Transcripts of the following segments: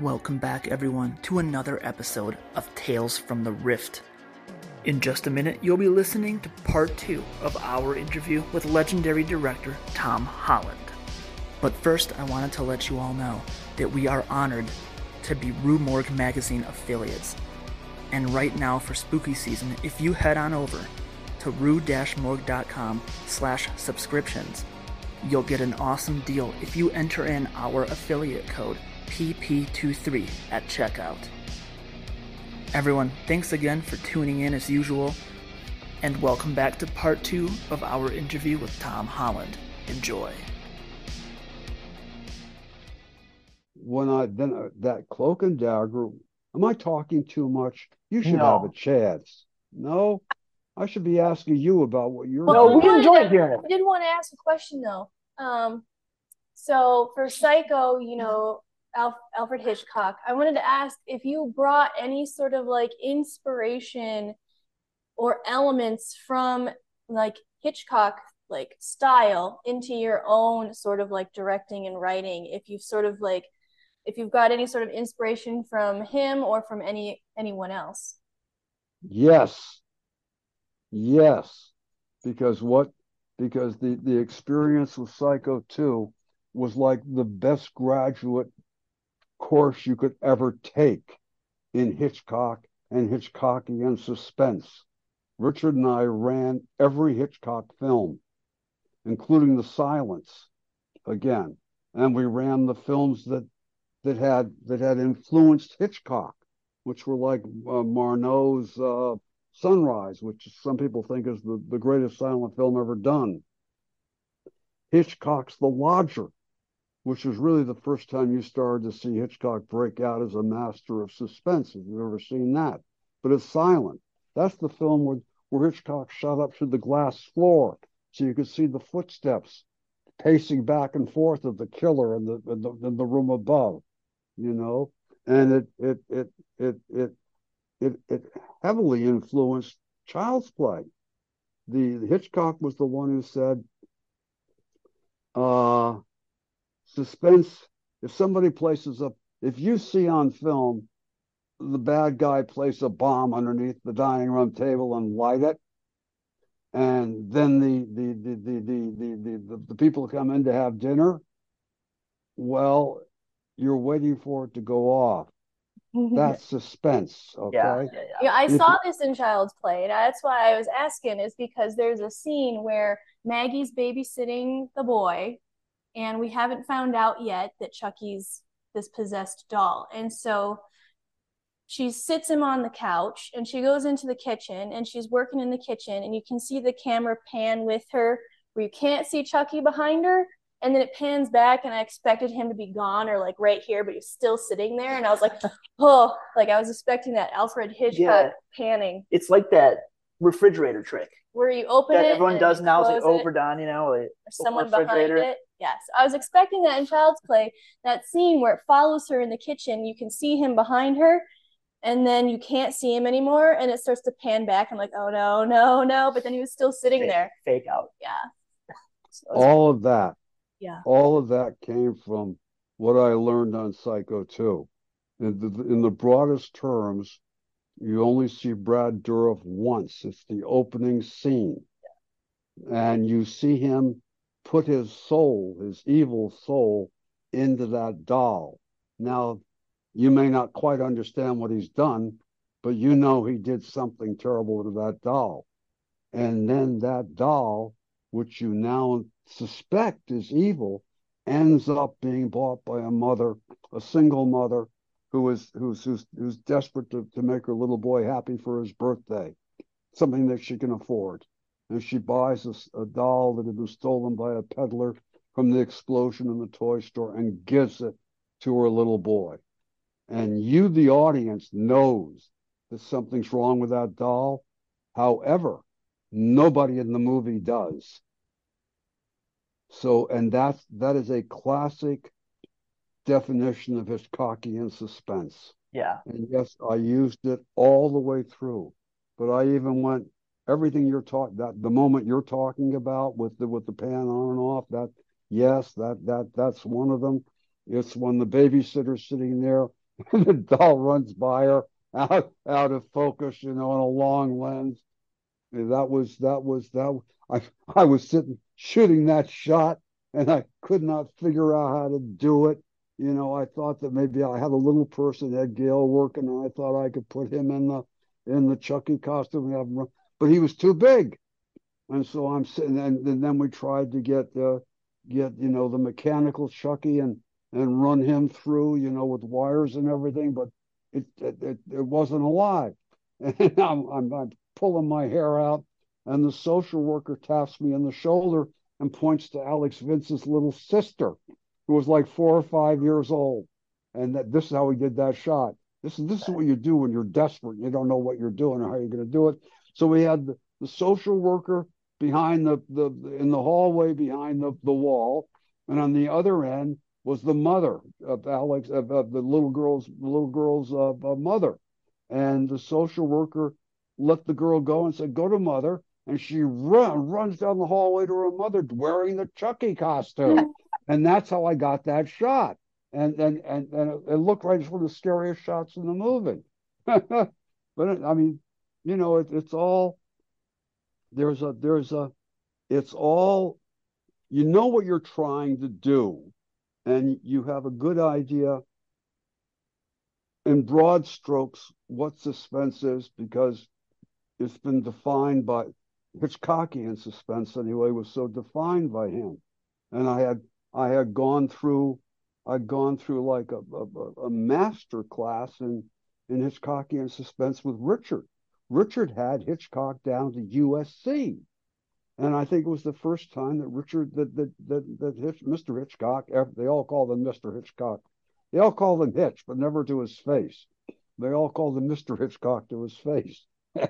Welcome back, everyone, to another episode of Tales from the Rift. In just a minute, you'll be listening to part two of our interview with legendary director Tom Holland. But first, I wanted to let you all know that we are honored to be Rue Morgue magazine affiliates. And right now, for spooky season, if you head on over to rue-morgue.com slash subscriptions, you'll get an awesome deal if you enter in our affiliate code PP23 at checkout. Everyone, thanks again for tuning in as usual, and welcome back to part two of our interview with Tom Holland. Enjoy. When I then uh, that cloak and dagger, am I talking too much? You should No. have a chance. No, I should be asking you about what you're. No, we I enjoyed wanted- hearing I did want to ask a question though. Um, so for Psycho, you know, Alf- Alfred Hitchcock, I wanted to ask if you brought any sort of like inspiration or elements from like Hitchcock like style into your own sort of like directing and writing. If you've sort of like if you've got any sort of inspiration from him or from any anyone else. Yes. Yes. Because what? Because the the experience with Psycho 2 was like the best graduate course you could ever take in Hitchcock and Hitchcockian suspense. Richard and I ran every Hitchcock film, including The Silence, again, and we ran the films that that had that had influenced Hitchcock, which were like uh, Murnau's uh, Sunrise, which some people think is the, the greatest silent film ever done. Hitchcock's The Lodger, which was really the first time you started to see Hitchcock break out as a master of suspense, if you've ever seen that. But it's silent. That's the film where, where Hitchcock shot up to the glass floor so you could see the footsteps pacing back and forth of the killer in the in the, in the room above, you know, and it it it it it it, it heavily influenced Child's Play. The Hitchcock was the one who said, uh, suspense. If somebody places a, if you see on film the bad guy place a bomb underneath the dining room table and light it, and then the the the the the the, the, the, the people come in to have dinner, well, you're waiting for it to go off. Mm-hmm. That's suspense, okay? Yeah, yeah, yeah. Yeah, I If- saw this in Child's Play. and That's why I was asking, is because there's a scene where Maggie's babysitting the boy, and we haven't found out yet that Chucky's this possessed doll. And so she sits him on the couch and she goes into the kitchen and she's working in the kitchen, and you can see the camera pan with her where you can't see Chucky behind her. And then it pans back, and I expected him to be gone or like right here, but he's still sitting there. And I was like, oh, like I was expecting that Alfred Hitchcock Yeah. panning It's like that refrigerator trick where you open that it everyone does now. It's like overdone, you know. Like, or someone behind it. Yes, I was expecting that in Child's Play. That scene where it follows her in the kitchen, you can see him behind her, and then you can't see him anymore, and it starts to pan back. I'm like, oh no, no, no! But then he was still sitting fake, there. fake out. Yeah. So I was- All of that, yeah. all of that came from what I learned on Psycho 2. In the, in the broadest terms, you only see Brad Dourif once. It's the opening scene. And you see him put his soul, his evil soul, into that doll. Now, you may not quite understand what he's done, but you know he did something terrible to that doll. And then that doll, which you now suspect is evil, ends up being bought by a mother, a single mother, who is who's who's, who's desperate to, to make her little boy happy for his birthday, something that she can afford. And she buys a doll that had been stolen by a peddler from the explosion in the toy store and gives it to her little boy. And you, the audience, knows that something's wrong with that doll. However, nobody in the movie does. So, and that's that is a classic definition of Hitchcockian suspense. Yeah. And yes, I used it all the way through. But I even went everything you're talking that the moment you're talking about with the with the pan on and off, that yes, that that that's one of them. It's when the babysitter's sitting there and the doll runs by her out out of focus, you know, on a long lens. That was that was that. I I was sitting shooting that shot, and I could not figure out how to do it. You know, I thought that maybe I had a little person, Ed Gale, working, and I thought I could put him in the in the Chucky costume and have him run, but he was too big, and so I'm sitting, and, and then we tried to get uh, get you know the mechanical Chucky and and run him through, you know, with wires and everything, but it it, it, it wasn't alive, and I'm, I'm I'm pulling my hair out, and the social worker taps me on the shoulder and points to Alex Vince's little sister, who was like four or five years old. And that this is how we did that shot. This is this is what you do when you're desperate. You don't know what you're doing or how you're going to do it. So we had the, the social worker behind the, the in the hallway behind the, the wall, and on the other end was the mother of Alex of, of the little girl's the little girl's uh, uh, mother, and the social worker let the girl go and said, "Go to mother." And she run, runs down the hallway to her mother wearing the Chucky costume. and that's how I got that shot. And and and, and it, it looked like it's one of the scariest shots in the movie. but I mean, you know, it, it's all there's a there's a it's all you know what you're trying to do, and you have a good idea in broad strokes what suspense is because it's been defined by Hitchcockian suspense anyway was so defined by him, and I had I had gone through I'd gone through like a, a, a master class in in Hitchcockian suspense with Richard. Richard had Hitchcock down to USC, and I think it was the first time that Richard that that that, that Hitch, Mr. Hitchcock they all called him Mr. Hitchcock. They all called him Hitch, but never to his face. They all called him Mr. Hitchcock to his face.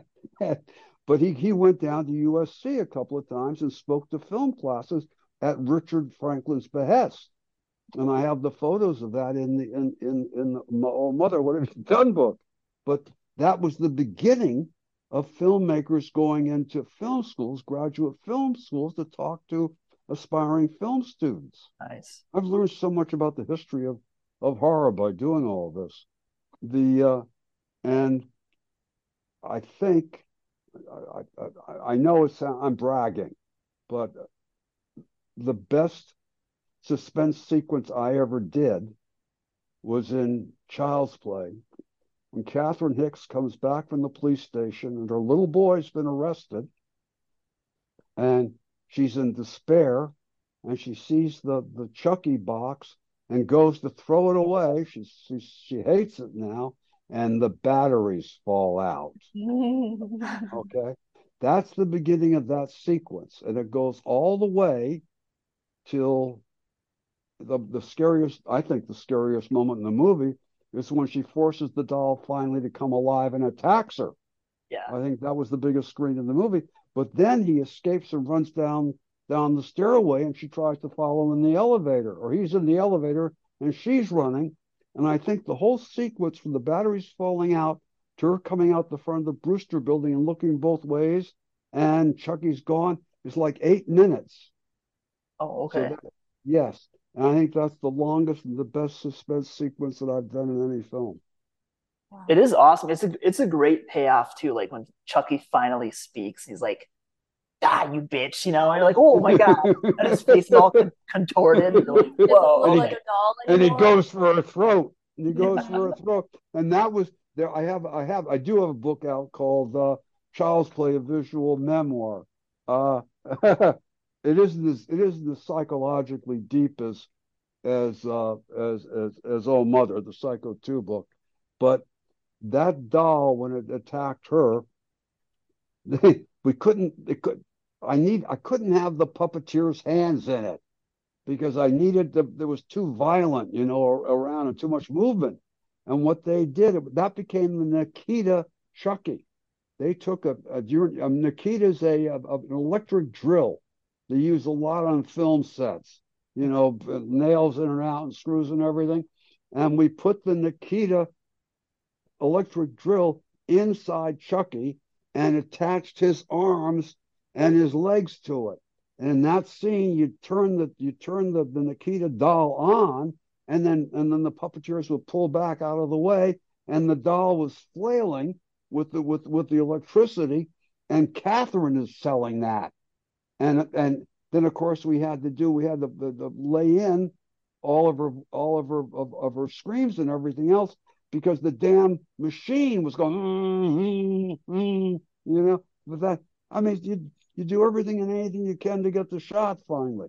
But he, he went down to USC a couple of times and spoke to film classes at Richard Franklin's behest. And I have the photos of that in the in in, in the, old mother, what have you done book. But that was the beginning of filmmakers going into film schools, graduate film schools, to talk to aspiring film students. Nice. I've learned so much about the history of of horror by doing all of this. The uh, and I think I, I, I know it's I'm bragging, but the best suspense sequence I ever did was in Child's Play when Catherine Hicks comes back from the police station and her little boy's been arrested and she's in despair and she sees the, the Chucky box and goes to throw it away. She, she, she hates it now and the batteries fall out. okay. That's the beginning of that sequence. And it goes all the way till the, the scariest, I think the scariest moment in the movie is when she forces the doll finally to come alive and attacks her. Yeah. I think that was the biggest screen in the movie. But then he escapes and runs down down the stairway and she tries to follow him in the elevator, or he's in the elevator and she's running and I think the whole sequence from the batteries falling out to her coming out the front of the Brewster building and looking both ways and Chucky's gone is like eight minutes. Oh, okay. So that, yes. And I think that's the longest and the best suspense sequence that I've done in any film. Wow. It is awesome. It's a it's a great payoff too. Like when Chucky finally speaks, he's like, "Ah, you bitch," you know. And you're like, "Oh my god!" and his face is all con- contorted. And like, Whoa! And, he, and he goes for her throat. And he goes yeah. for her throat. And that was there. I have I have I do have a book out called uh, Child's Play: A Visual Memoir. Uh, it isn't as it isn't as psychologically deep as as uh, as as as Oh Mother, the Psycho Two book, but that doll when it attacked her, they, we couldn't. It could. I need. I couldn't have the puppeteer's hands in it because I needed the. There was too violent, you know, around and too much movement. And what they did, that became the Makita Chucky. They took a, a, a Makita's a, a, an electric drill they use a lot on film sets, you know, nails in and out and screws and everything. And we put the Makita electric drill inside Chucky and attached his arms and his legs to it. And in that scene, you turn the you turn the, the Makita doll on, and then and then the puppeteers would pull back out of the way, and the doll was flailing with the with with the electricity, and Catherine is selling that, and and then of course we had to do we had to, the, the lay in all of her all of her of, of her screams and everything else because the damn machine was going, mm, mm, you know. But that I mean, you you do everything and anything you can to get the shot finally.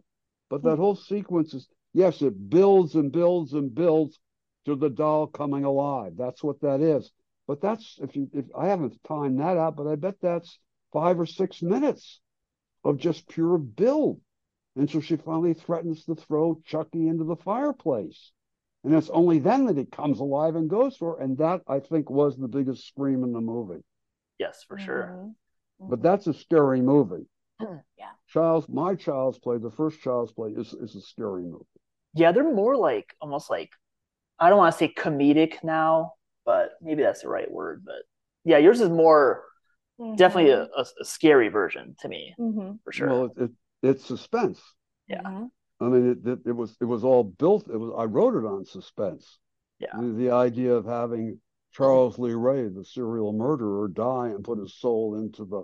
But that whole sequence is yes, it builds and builds and builds to the doll coming alive. That's what that is. But that's if you if I haven't timed that out, but I bet that's five or six minutes of just pure build. And so she finally threatens to throw Chucky into the fireplace. And it's only then that he comes alive and goes for her. And that I think was the biggest scream in the movie. Yes, for sure. Mhm. But that's a scary movie. Yeah. Child's my child's play, the first child's play is is a scary movie. Yeah, they're more like almost like I don't want to say comedic now, but maybe that's the right word. But yeah, yours is more definitely a, a, a scary version to me Mhm. for sure. Well, it, it it's suspense. Yeah. Mhm. I mean, it, it, it was it was all built. It was I wrote it on suspense. Yeah. The, the idea of having Charles Lee Ray, the serial murderer, die and put his soul into the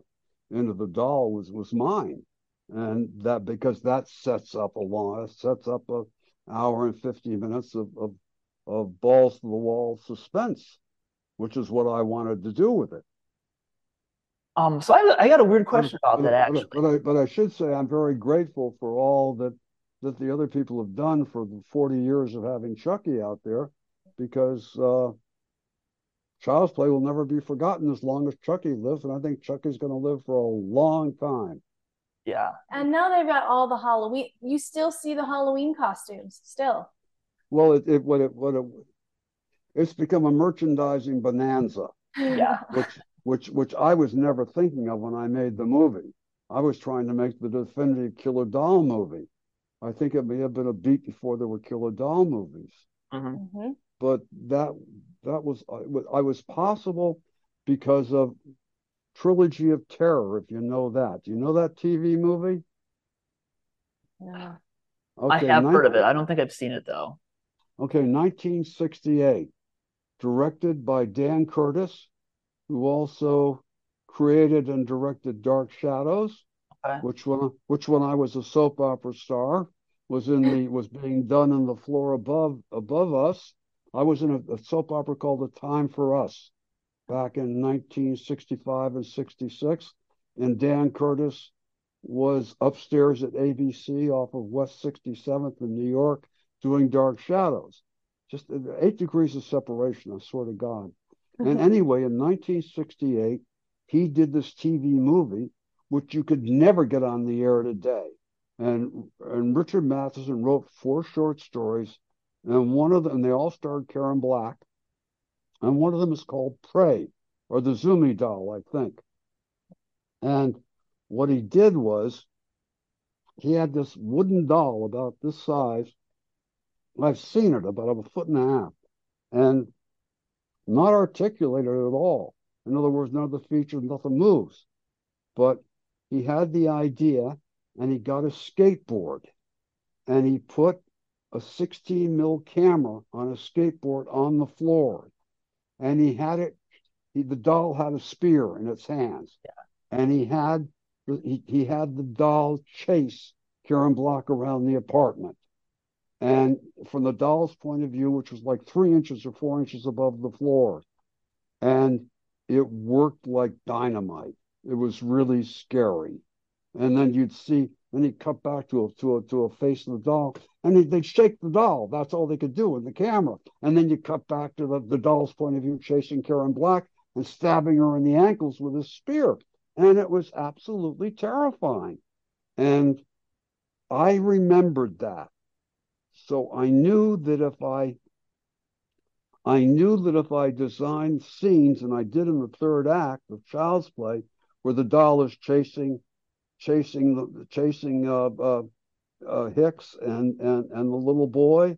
into the doll was was mine, and that because that sets up a long it sets up a hour and fifty minutes of of, of balls to the wall suspense, which is what I wanted to do with it. Um, so I, I got a weird question about But- that actually. But I, but I should say I'm very grateful for all that that the other people have done for the 40 years of having Chucky out there, because uh, Child's Play will never be forgotten as long as Chucky lives, and I think Chucky's going to live for a long time. Yeah, And now they've got all the Halloween. You still see the Halloween costumes still. Well, it, it what it what it it's become a merchandising bonanza, Yeah. which which which I was never thinking of when I made the movie. I was trying to make the definitive Killer Doll movie. I think it may have been a beat before there were Killer Doll movies. Mhm. Mhm. but that that was I, I was possible because of Trilogy of Terror. If you know that, do you know that TV movie? No. I have nine- heard of it. I don't think I've seen it though. Okay, 1968, directed by Dan Curtis, who also created and directed Dark Shadows, Okay. which when which when I was a soap opera star was in the was being done in the floor above above us. I was in a, a soap opera called The Time for Us back in 1965 and 66, and Dan Curtis was upstairs at ABC off of West 67th in New York doing Dark Shadows. Just eight degrees of separation, I swear to God. And mm-hmm. anyway, in 1968, he did this TV movie, which you could never get on the air today. And and Richard Matheson wrote four short stories, and one of them, and they all starred Karen Black, and one of them is called Prey, or the Zuni doll, I think. And what he did was, he had this wooden doll about this size. I've seen it about a foot and a half, and not articulated at all. In other words, none of the features, nothing moves. But he had the idea and he got a skateboard and he put a 16 mil camera on a skateboard on the floor and he had it he, the doll had a spear in its hands Yeah. and he had he, he had the doll chase Karen Black around the apartment and from the doll's point of view which was like three inches or four inches above the floor. And it worked like dynamite. It was really scary. And then you'd see then he'd cut back to a to a to a face of the doll. And they, they'd shake the doll. That's all they could do in the camera. And then you cut back to the, the doll's point of view chasing karen black and stabbing her in the ankles with a spear. And it was absolutely terrifying. And i remembered that so i knew that if i i knew that if i designed scenes and i did in the third act of child's play where the doll is chasing chasing the chasing uh, uh, uh, Hicks and and and the little boy.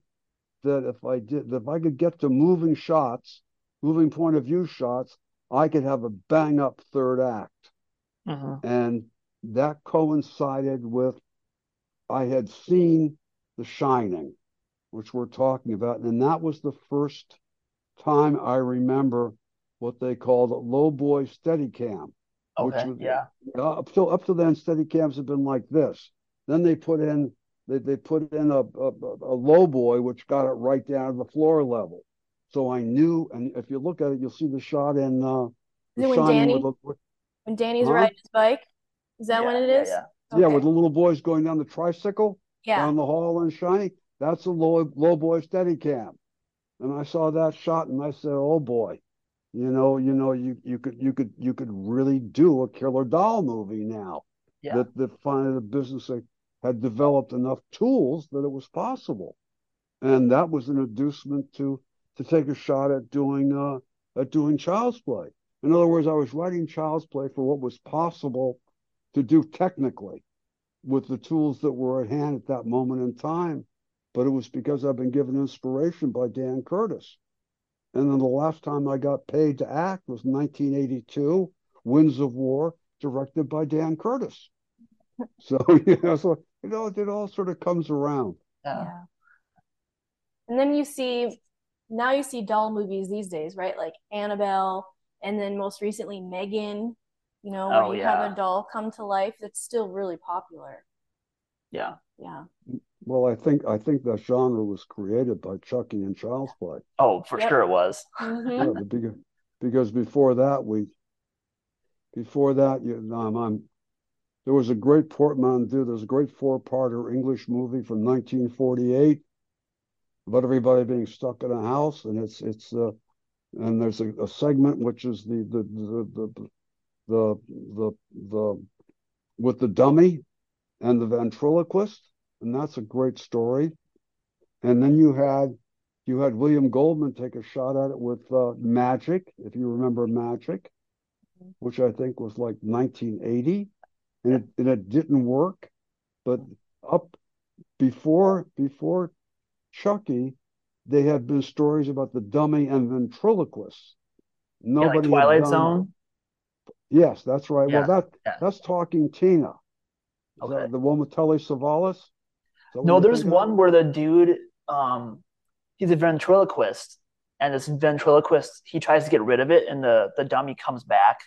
That if I did, that if I could get to moving shots, moving point of view shots, I could have a bang up third act, Mhm. and that coincided with I had seen The Shining, which we're talking about, and that was the first time I remember what they called a low boy steady cam. Okay. was, yeah. Up till up to then, steady cams have been like this. Then they put in they, they put in a, a, a low boy, which got it right down to the floor level. So I knew, and if you look at it, you'll see the shot in uh, Is it when Danny- with, the- when Danny's Huh? riding his bike. Is that yeah, when it yeah, is? Yeah. yeah, with the little boys going down the tricycle yeah. down the hall in Shining. That's a low low boy steady cam. And I saw that shot and I said, Oh boy, you know, you know, you you could you could you could really do a killer doll movie now. Yeah. That that finally the business had- had developed enough tools that it was possible. And that was an inducement to to take a shot at doing uh at doing child's play. In other words, I was writing child's play for what was possible to do technically with the tools that were at hand at that moment in time. But it was because I've been given inspiration by Dan Curtis. And then the last time I got paid to act was 1982, Winds of War, directed by Dan Curtis. So, you know, so you know, it all sort of comes around. Yeah. Yeah. And then you see now you see doll movies these days, right? Like Annabelle, and then most recently Megan, you know, where Oh, you yeah. have a doll come to life that's still really popular. Yeah. Yeah. Well, I think I think that genre was created by Chucky and Child's Play. Oh, for Yep. sure it was. Mhm. Yeah, the big, because before that we, before that you, um, I'm, there was a great portmanteau. There's a great four-parter English movie from 1948 about everybody being stuck in a house, and it's it's uh, and there's a, a segment which is the the the the the the, the the with the dummy and the ventriloquist, and that's a great story. And then you had you had William Goldman take a shot at it with uh, Magic, if you remember Magic, which I think was like 1980, and it and it didn't work. But up before before Chucky, they had been stories about the dummy and ventriloquist. Yeah, like Nobody Twilight done- Zone. Yes, that's right. Yeah, Well, that yeah. that's talking Tina. Is Okay. that the one with Telly Savalas? Is that what No, there's one of? where the dude, um, he's a ventriloquist, and this ventriloquist, he tries to get rid of it, and the the dummy comes back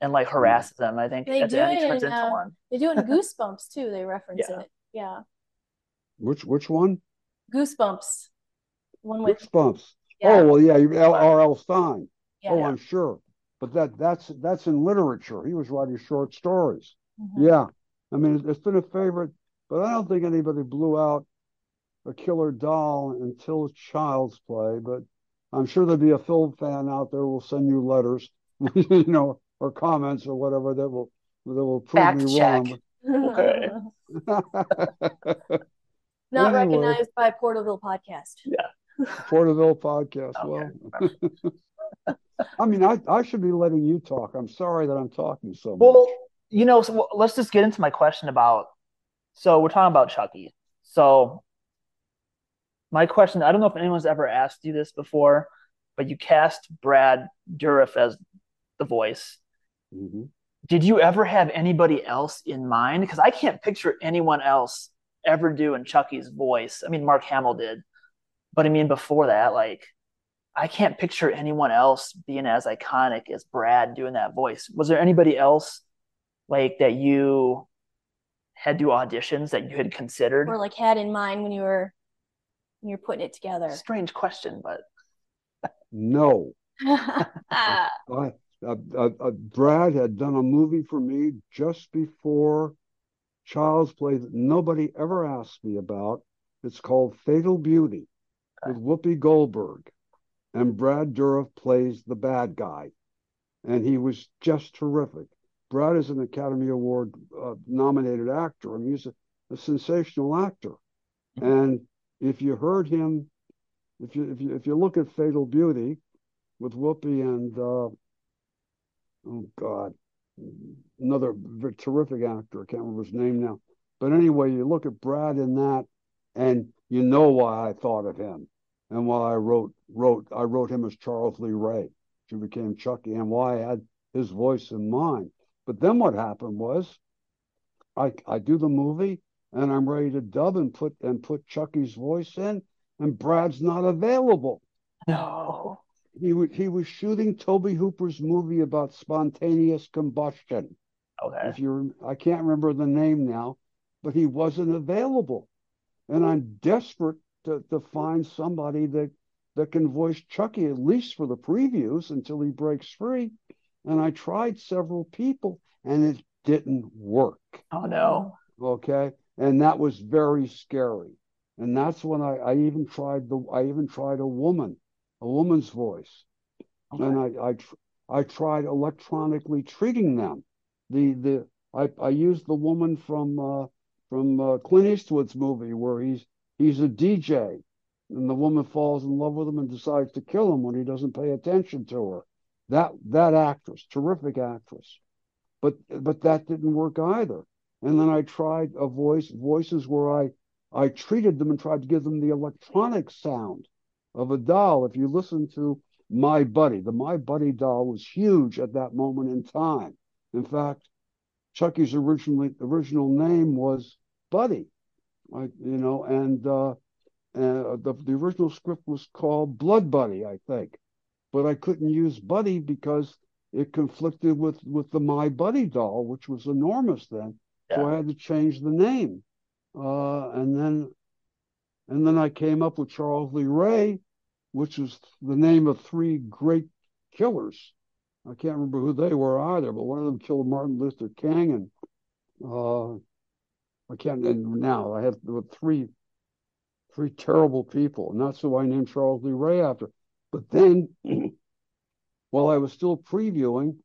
and like harasses them. I think They at the do it in, into uh, one. They do it in Goosebumps too. They reference Yeah. it. Yeah. Which which one? Goosebumps. One with Goosebumps. yeah. Oh well, yeah, you- L. R. L. Stine. yeah. Oh, I'm sure. But that that's that's in literature. He was writing short stories. Mhm. Yeah, I mean it's been a favorite, but I don't think anybody blew out a killer doll until Child's Play. But I'm sure there'll be a film fan out there will send you letters, you know, or comments or whatever that will that will prove Fact me check. wrong. Okay. Not Anyway. recognized by Porterville Podcast. Yeah. Porterville podcast. Okay. Well, I mean, I, I should be letting you talk. I'm sorry that I'm talking so much. Well, you know, so let's just get into my question about. So we're talking about Chucky. So my question, I don't know if anyone's ever asked you this before, but you cast Brad Dourif as the voice. Mhm. Did you ever have anybody else in mind? Because I can't picture anyone else ever doing Chucky's voice. I mean, Mark Hamill did, but I mean, before that, like, I can't picture anyone else being as iconic as Brad doing that voice. Was there anybody else like that you had to auditions that you had considered? Or like had in mind when you were when you're putting it together. Strange question, but No. I, uh, uh, Brad had done a movie for me just before Child's Play that nobody ever asked me about. It's called Fatal Beauty with Whoopi Goldberg. And Brad Dourif plays the bad guy. And he was just terrific. Brad is an Academy Award uh, nominated actor. I mean, he's a, a sensational actor. And if you heard him, if you if you if you look at Fatal Beauty with Whoopi and uh, oh God, another terrific actor. I can't remember his name now. But anyway, you look at Brad in that, and you know why I thought of him, and while I wrote wrote I wrote him as Charles Lee Ray, who became Chucky, and why I had his voice in mind. But then what happened was, I I do the movie, and I'm ready to dub and put and put Chucky's voice in, and Brad's not available. No. He was he was shooting Tobe Hooper's movie about spontaneous combustion. Okay. If you, I can't remember the name now, but he wasn't available, and I'm desperate to to find somebody that that can voice Chucky at least for the previews until he breaks free. And I tried several people, and it didn't work. Oh no. Okay, and that was very scary. And that's when I, I even tried the I even tried a woman, a woman's voice, Okay. and I I tr- I tried electronically treating them. The the I I used the woman from uh, from uh, Clint Eastwood's movie where he's he's a DJ, and the woman falls in love with him and decides to kill him when he doesn't pay attention to her. That that actress, terrific actress, but but that didn't work either. And then I tried a voice voices where I I treated them and tried to give them the electronic sound of a doll. If you listen to My Buddy, the My Buddy doll was huge at that moment in time. In fact, Chucky's originally original name was Buddy, right? You know, and uh, uh, the the original script was called Blood Buddy, I think, but I couldn't use Buddy because it conflicted with with the My Buddy doll, which was enormous then. So I had to change the name, uh, and then and then I came up with Charles Lee Ray, which was the name of three great killers. I can't remember who they were either, but one of them killed Martin Luther King, and uh, I can't. And now I have three, three terrible people, and that's who I named Charles Lee Ray after. But then, while I was still previewing,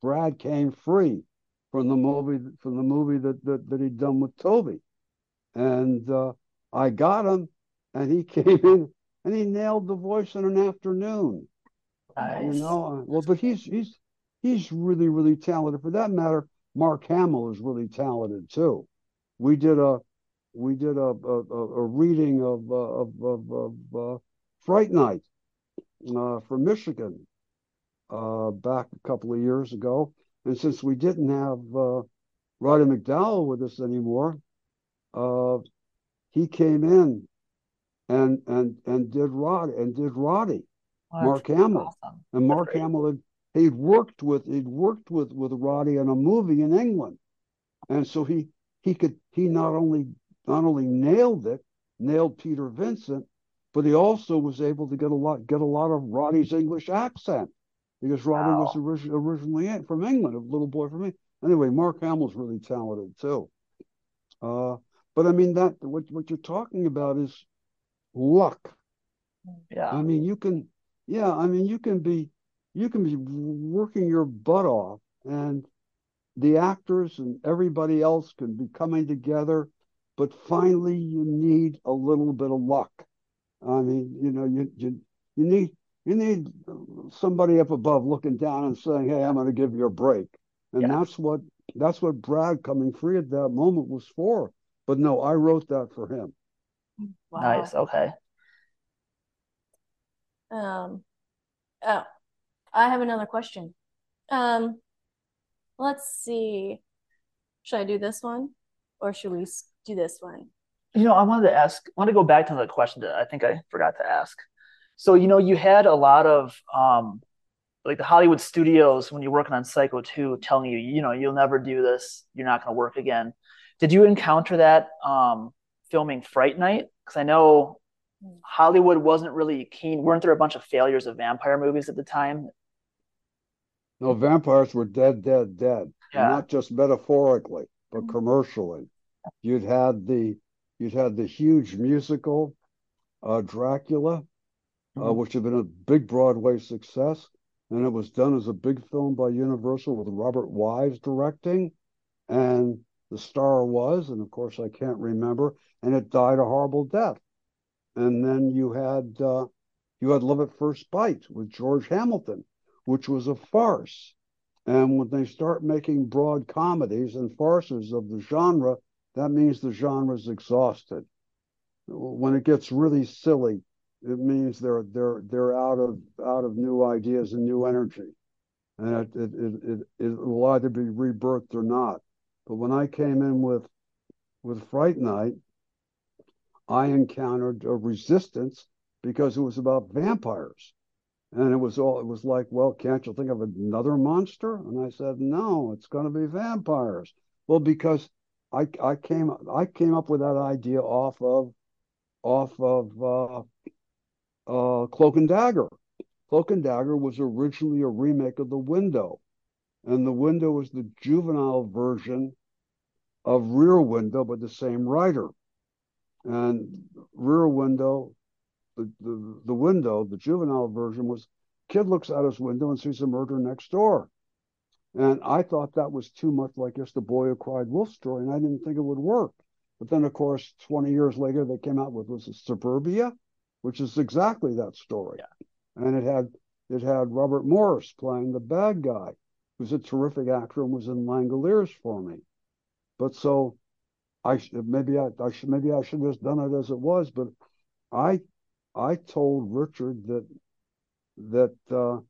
Brad came free from the movie from the movie that that, that he'd done with Tobe, and uh, I got him, and he came in and he nailed the voice in an afternoon. Nice. You know, uh, well, but he's he's he's really really talented. For that matter, Mark Hamill is really talented too. We did a we did a a, a reading of uh, of of, of uh, Fright Night uh, from Michigan uh, back a couple of years ago, and since we didn't have uh, Roddy McDowall with us anymore, uh, he came in and and and did Rod and did Roddy. Well, Mark Hamill. Awesome. And Mark great. Hamill had he'd worked with he'd worked with with Roddy in a movie in England, and so he he could he not only not only nailed it, nailed Peter Vincent, but he also was able to get a lot get a lot of Roddy's English accent because Roddy was Wow. origi- originally from England, a little boy from me. Anyway, Mark Hamill's really talented too. Uh, but I mean that what what you're talking about is luck. Yeah. I mean, you can, yeah, I mean, you can be, you can be working your butt off, and the actors and everybody else can be coming together, but finally you need a little bit of luck. I mean, you know, you you you need you need somebody up above looking down and saying, "Hey, I'm going to give you a break," and Yeah. that's what that's what Brad coming free at that moment was for. But no, I wrote that for him. Wow. Nice. Okay. Um, oh, I have another question. Um, let's see. Should I do this one, or should we do this one? You know, I wanted to ask, I want to go back to the question that I think I forgot to ask. So, you know, you had a lot of um like the Hollywood studios when you're working on Psycho 2 telling you, you know, you'll never do this, you're not going to work again. Did you encounter that um filming Fright Night? Because I know Hollywood wasn't really keen. Weren't there a bunch of failures of vampire movies at the time? No, vampires were dead, dead, dead. Yeah. Not just metaphorically, but commercially. You'd had the you'd had the huge musical uh, Dracula, uh, Mhm. which had been a big Broadway success, and it was done as a big film by Universal with Robert Wise directing, and the star was, and of course I can't remember, and it died a horrible death. And then you had uh, you had Love at First Bite with George Hamilton, which was a farce. And when they start making broad comedies and farces of the genre, that means the genre is exhausted. When it gets really silly, it means they're they're they're out of out of new ideas and new energy, and it it it, it, will either be rebirthed or not. But when I came in with with Fright Night, I encountered a resistance because it was about vampires. And it was all it was like, well, can't you think of another monster? And I said, no, it's going to be vampires. Well, because I I came I came up with that idea off of off of uh, uh, Cloak and Dagger. Cloak and Dagger was originally a remake of The Window, and The Window was the juvenile version of Rear Window, but the same writer. And Rear Window, the, the, the window, the juvenile version was kid looks out his window and sees a murder next door. And I thought that was too much like just the boy who cried wolf story, and I didn't think it would work. But then, of course, 20 years later, they came out with was Suburbia, which is exactly that story. Yeah. And it had it had Robert Morris playing the bad guy, who's a terrific actor and was in Langoliers for me. But so I maybe I, I should maybe I should have just done it as it was, but I I told Richard that that uh,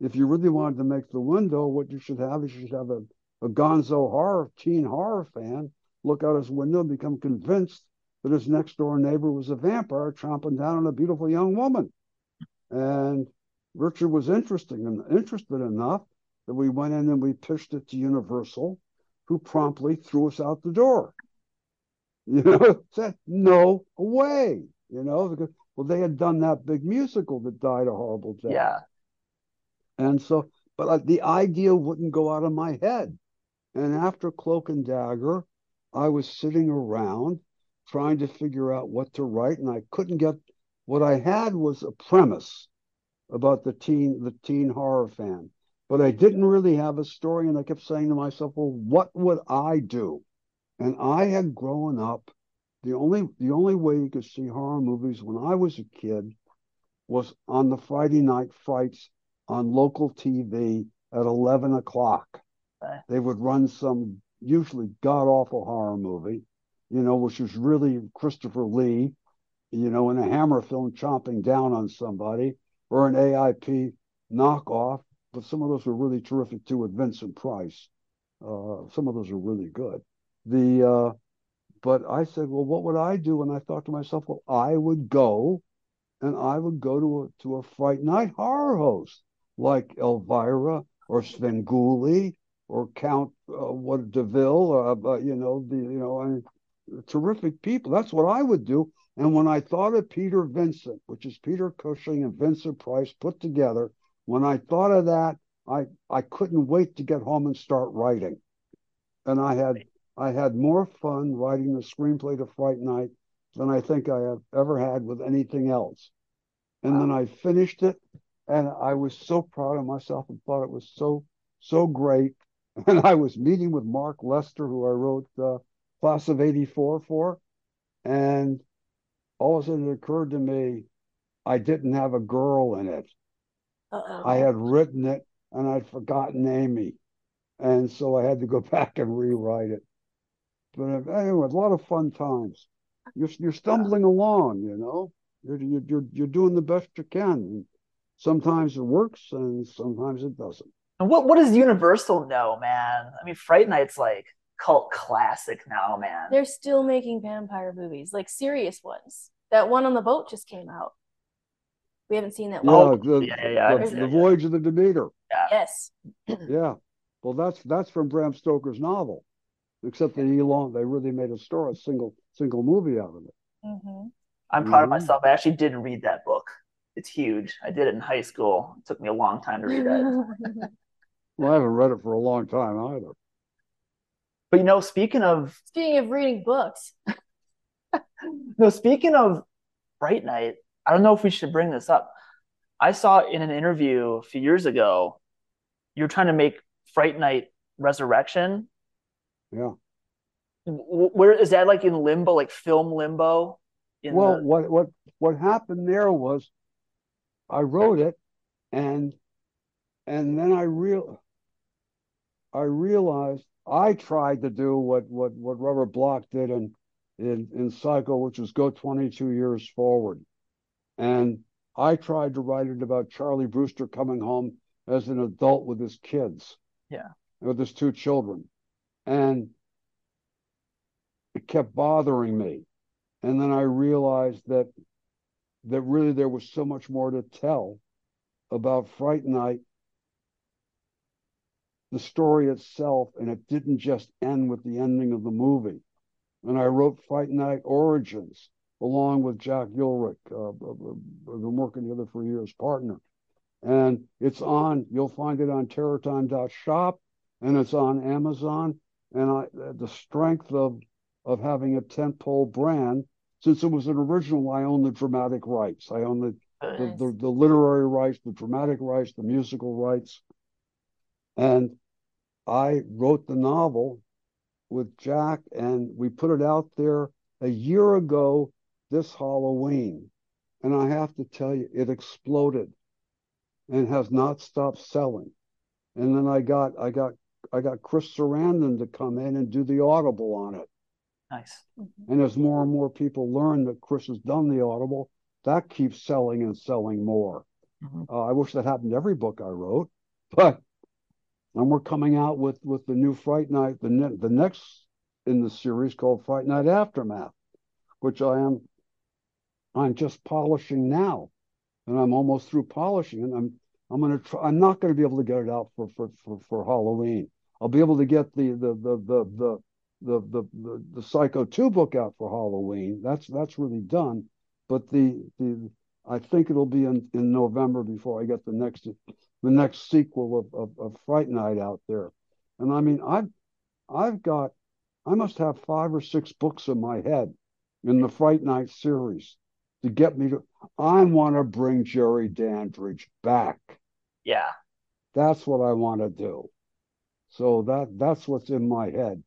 if you really wanted to make the window, what you should have is you should have a, a gonzo horror teen horror fan look out his window and become convinced that his next door neighbor was a vampire chomping down on a beautiful young woman. And Richard was interested and interested enough that we went in and we pitched it to Universal, who promptly threw us out the door. You know, said no way. You know, because well, they had done that big musical that died a horrible death. Yeah. And so, but the idea wouldn't go out of my head. And after Cloak and Dagger, I was sitting around trying to figure out what to write, and I couldn't get what I had was a premise about the teen the teen horror fan, but I didn't really have a story, and I kept saying to myself, "Well, what would I do?" And I had grown up. The only the only way you could see horror movies when I was a kid was on the Friday night frights on local TV at eleven o'clock. They would run some usually god awful horror movie, you know, which was really Christopher Lee, you know, in a Hammer film chomping down on somebody, or an AIP knockoff. But some of those were really terrific too with Vincent Price. Uh, some of those are really good. The uh, but I said, well, what would I do? And I thought to myself, well, I would go and I would go to a to a Fright Night horror host like Elvira or Svengoolie or Count uh, what Deville, uh, uh, you know, the you know, terrific people. That's what I would do. And when I thought of Peter Vincent, which is Peter Cushing and Vincent Price put together, when I thought of that, I I couldn't wait to get home and start writing. And I had I had more fun writing the screenplay to Fright Night than I think I have ever had with anything else. And wow. then I finished it, and I was so proud of myself and thought it was so so great. And I was meeting with Mark Lester, who I wrote uh, Class of '84 for, and all of a sudden it occurred to me I didn't have a girl in it. Uh-oh. I had written it and I'd forgotten Amy, and so I had to go back and rewrite it. But uh, anyway, a lot of fun times. You're you're stumbling along, you know. You're you're you're doing the best you can. Sometimes it works, and sometimes it doesn't. And what what does Universal know, man? I mean, Fright Night's like cult classic now, man. They're still making vampire movies, like serious ones. That one on the boat just came out. We haven't seen that Yeah, one. the, yeah, yeah, yeah. the, the. Voyage of the Demeter. Yes. Yeah. Well, that's that's from Bram Stoker's novel, except that Elon, they really made a story, a single single movie out of it. hmm I'm proud of Mhm. myself. I actually did read that book. It's huge. I did it in high school. It took me a long time to read it. Well, I haven't read it for a long time either. But you know, speaking of Speaking of reading books, no, speaking of Fright Night, I don't know if we should bring this up. I saw in an interview a few years ago, you're trying to make Fright Night Resurrection. Yeah. Where is that like in limbo, like film limbo? In Well, the, what what what happened there was, I wrote it, and and then I real I realized I tried to do what what what Robert Bloch did in in in Psycho, which was go 22 years forward, and I tried to write it about Charlie Brewster coming home as an adult with his kids, Yeah. with his two children, and it kept bothering me. And then I realized that that really there was so much more to tell about Fright Night, the story itself, and it didn't just end with the ending of the movie. And I wrote Fright Night Origins along with Jack Ulrich, uh, I've been working together for years, partner. And it's on, you'll find it on terrortime.shop and it's on Amazon. And I, the strength of, of having a tentpole brand, since it was an original, I own the dramatic rights. I own the, the, the, the literary rights, the dramatic rights, the musical rights. And I wrote the novel with Jack, and we put it out there a year ago this Halloween. And I have to tell you, it exploded and has not stopped selling. And then I got I got I got Chris Sarandon to come in and do the audible on it. Nice. And as more and more people learn that Chris has done the audible, that keeps selling and selling more. Mm-hmm. Uh, I wish that happened to every book I wrote, but and we're coming out with with the new Fright Night, the ne- the next in the series called Fright Night Aftermath, which I am I'm just polishing now, and I'm almost through polishing, and I'm I'm gonna try. I'm not gonna be able to get it out for for for, for Halloween. I'll be able to get the the the the the the the, the, the Psycho two book out for Halloween. That's that's really done, but the the I think it'll be in, in November before I get the next the next sequel of, of, of Fright Night out there. And I mean, I've I've got I must have five or six books in my head in the Fright Night series to get me to I want to bring Jerry Dandridge back. Yeah. That's what I want to do. So that that's what's in my head.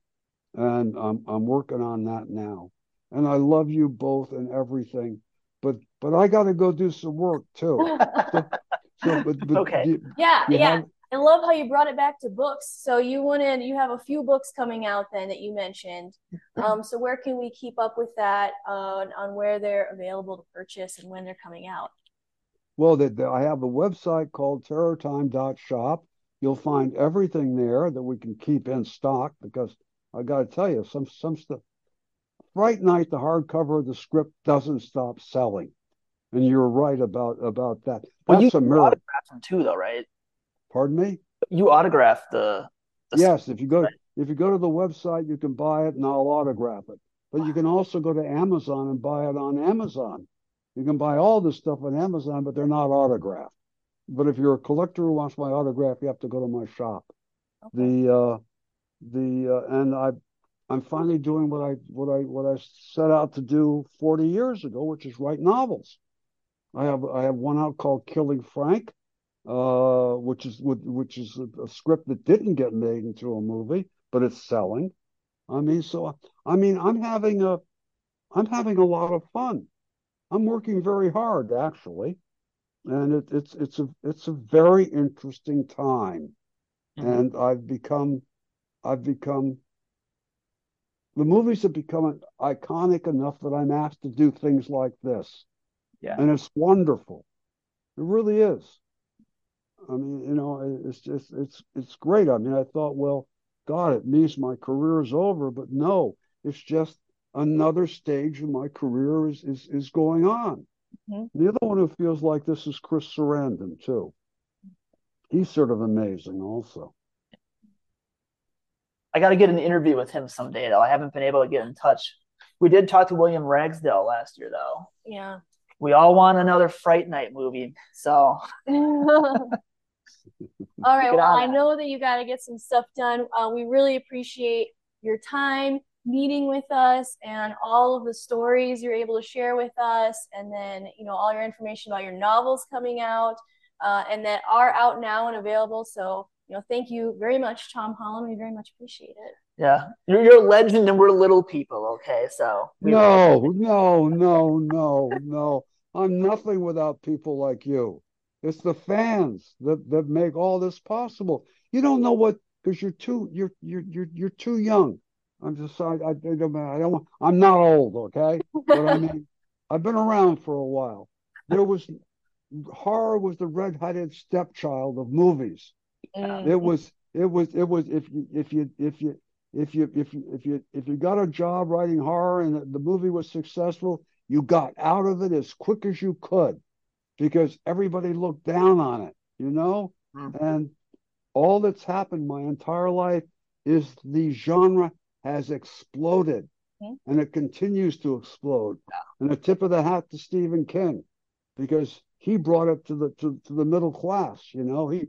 And I'm I'm working on that now. And I love you both and everything. But but I gotta go do some work too. so, so, but, but okay. You, yeah, you yeah. Have, I love how you brought it back to books. So you wanted you have a few books coming out then that you mentioned. Um, so where can we keep up with that uh, on where they're available to purchase and when they're coming out? Well, the, the, I have a website called terrortime.shop. You'll find everything there that we can keep in stock because I got to tell you, some some stuff. Fright Night, the hardcover of the script doesn't stop selling, and you're right about about that. That's well, you a miracle. them too, though, right? Pardon me? You autograph the, the Yes, if you go right? if you go to the website, you can buy it and I'll autograph it. But wow. you can also go to Amazon and buy it on Amazon. You can buy all this stuff on Amazon, but they're not autographed. But if you're a collector who wants my autograph, you have to go to my shop. Okay. The uh, the uh, and I I'm finally doing what I what I what I set out to do 40 years ago, which is write novels. I have I have one out called Killing Frank, uh, which is which is a, a, script that didn't get made into a movie, but it's selling. I mean, so I mean, I'm having a I'm having a lot of fun. I'm working very hard, actually, and it, it's it's a it's a very interesting time, mm-hmm. and I've become I've become the movies have become iconic enough that I'm asked to do things like this. Yeah. And it's wonderful. It really is. I mean, you know, it's just it's it's great. I mean, I thought, well, God, it means my career is over, but no, it's just another stage of my career is is is going on. Mm-hmm. The other one who feels like this is Chris Sarandon too. He's sort of amazing, also. I got to get an interview with him someday, though. I haven't been able to get in touch. We did talk to William Ragsdale last year, though. Yeah. We all want another Fright Night movie, so All right. Well, I know that you got to get some stuff done. Uh, we really appreciate your time meeting with us and all of the stories you're able to share with us, and then you know all your information about your novels coming out uh, and that are out now and available. So you know, thank you very much, Tom Holland. We very much appreciate it. Yeah, you're, you're a legend, and we're little people. Okay, so no, no, no, no, no. I'm nothing without people like you. It's the fans that, that make all this possible. You don't know what because you're too you're you're you're you're too young. I'm just I, I, I don't I don't I'm not old, okay? But I mean, I've been around for a while. There was horror was the red-headed stepchild of movies. Mm. It was it was it was if you if you if you if you if you if you if you got a job writing horror and the, movie was successful, you got out of it as quick as you could because everybody looked down on it, you know? Mhm. And all that's happened my entire life is the genre has exploded Mhm. and it continues to explode. And a tip of the hat to Stephen King because he brought it to the to, to the middle class, you know. He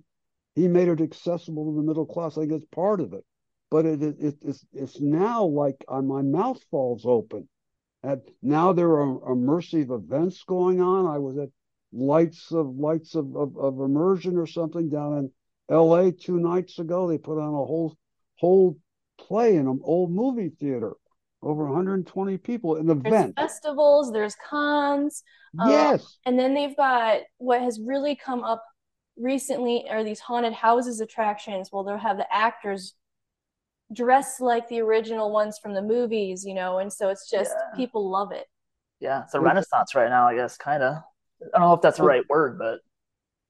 he made it accessible to the middle class. I think it's part of it. But it, it, it it's it's now like uh, my mouth falls open. And now there are immersive events going on. I was at Lights of Lights of, of, of Immersion or something down in LA two nights ago. They put on a whole whole play in an old movie theater. Over 120 people, an There's event. festivals, there's cons, um, Yes. and then they've got what has really come up recently are these haunted houses attractions. Well, they'll have the actors dressed like the original ones from the movies, you know, and so it's just Yeah. people love it. Yeah, it's a renaissance right now, I guess, kind of. I don't know if that's the right word, but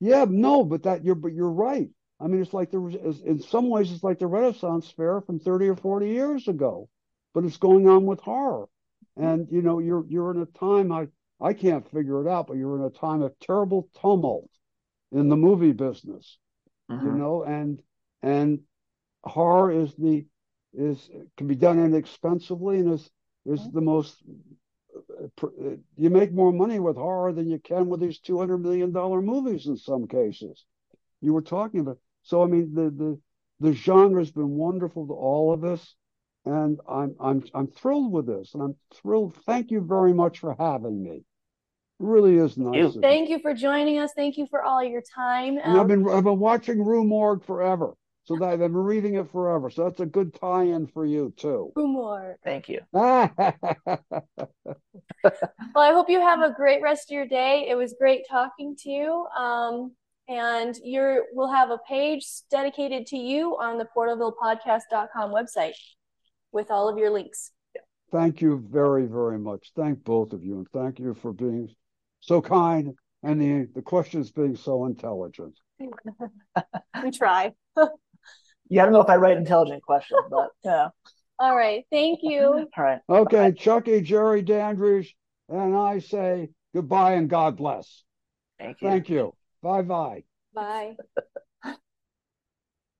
Yeah, no, but that you're but you're right. I mean, it's like there was in some ways it's like the Renaissance fair from 30 or 40 years ago, but it's going on with horror. And you know, you're you're in a time I I can't figure it out, but you're in a time of terrible tumult in the movie business, you mhm. know, and and horror is the is can be done inexpensively and is is the most you make more money with horror than you can with these 200 million dollar movies in some cases you were talking about so i mean the the the genre has been wonderful to all of us and i'm i'm i'm thrilled with this and i'm thrilled thank you very much for having me it really is nice you. of you. Thank you for joining us. Thank you for all your time. and i've Um, been i've been watching rue morgue forever so that i've been reading it forever so that's a good tie-in for you too Rumor. Thank you. Well, I hope you have a great rest of your day. It was great talking to you. Um, and you're we'll have a page dedicated to you on the portalvillepodcast.com website with all of your links. Thank you very, very much. Thank both of you, and thank you for being so kind and the, the questions being so intelligent. We try. Yeah, I don't know if I write intelligent questions, but yeah. All right. Thank you. All right. Okay, Chucky, Jerry Dandridge, and I say goodbye and God bless. Thank you. Thank you. Bye bye. Bye.